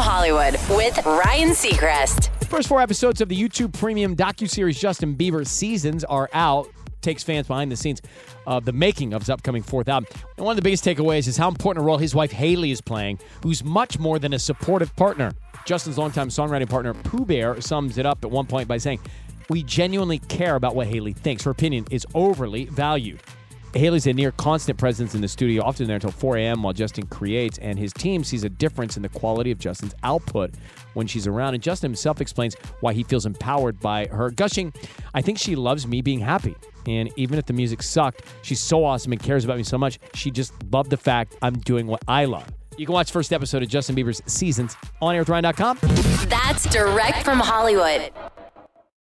Hollywood with Ryan Seacrest. First four episodes of the YouTube premium docuseries Justin Bieber Seasons are out. Takes fans behind the scenes of the making of his upcoming fourth album. And one of the biggest takeaways is how important a role his wife Hailey is playing, who's much more than a supportive partner. Justin's longtime songwriting partner Pooh Bear sums it up at one point by saying, We genuinely care about what Hailey thinks. Her opinion is overly valued. Hailey's a near constant presence in the studio, often there until 4 a.m. while Justin creates, and his team sees a difference in the quality of Justin's output when she's around. And Justin himself explains why he feels empowered by her, gushing, I think she loves me being happy. And even if the music sucked, she's so awesome and cares about me so much. She just loved the fact I'm doing what I love. You can watch first episode of Justin Bieber's Seasons on airwithryan.com. That's direct from Hollywood.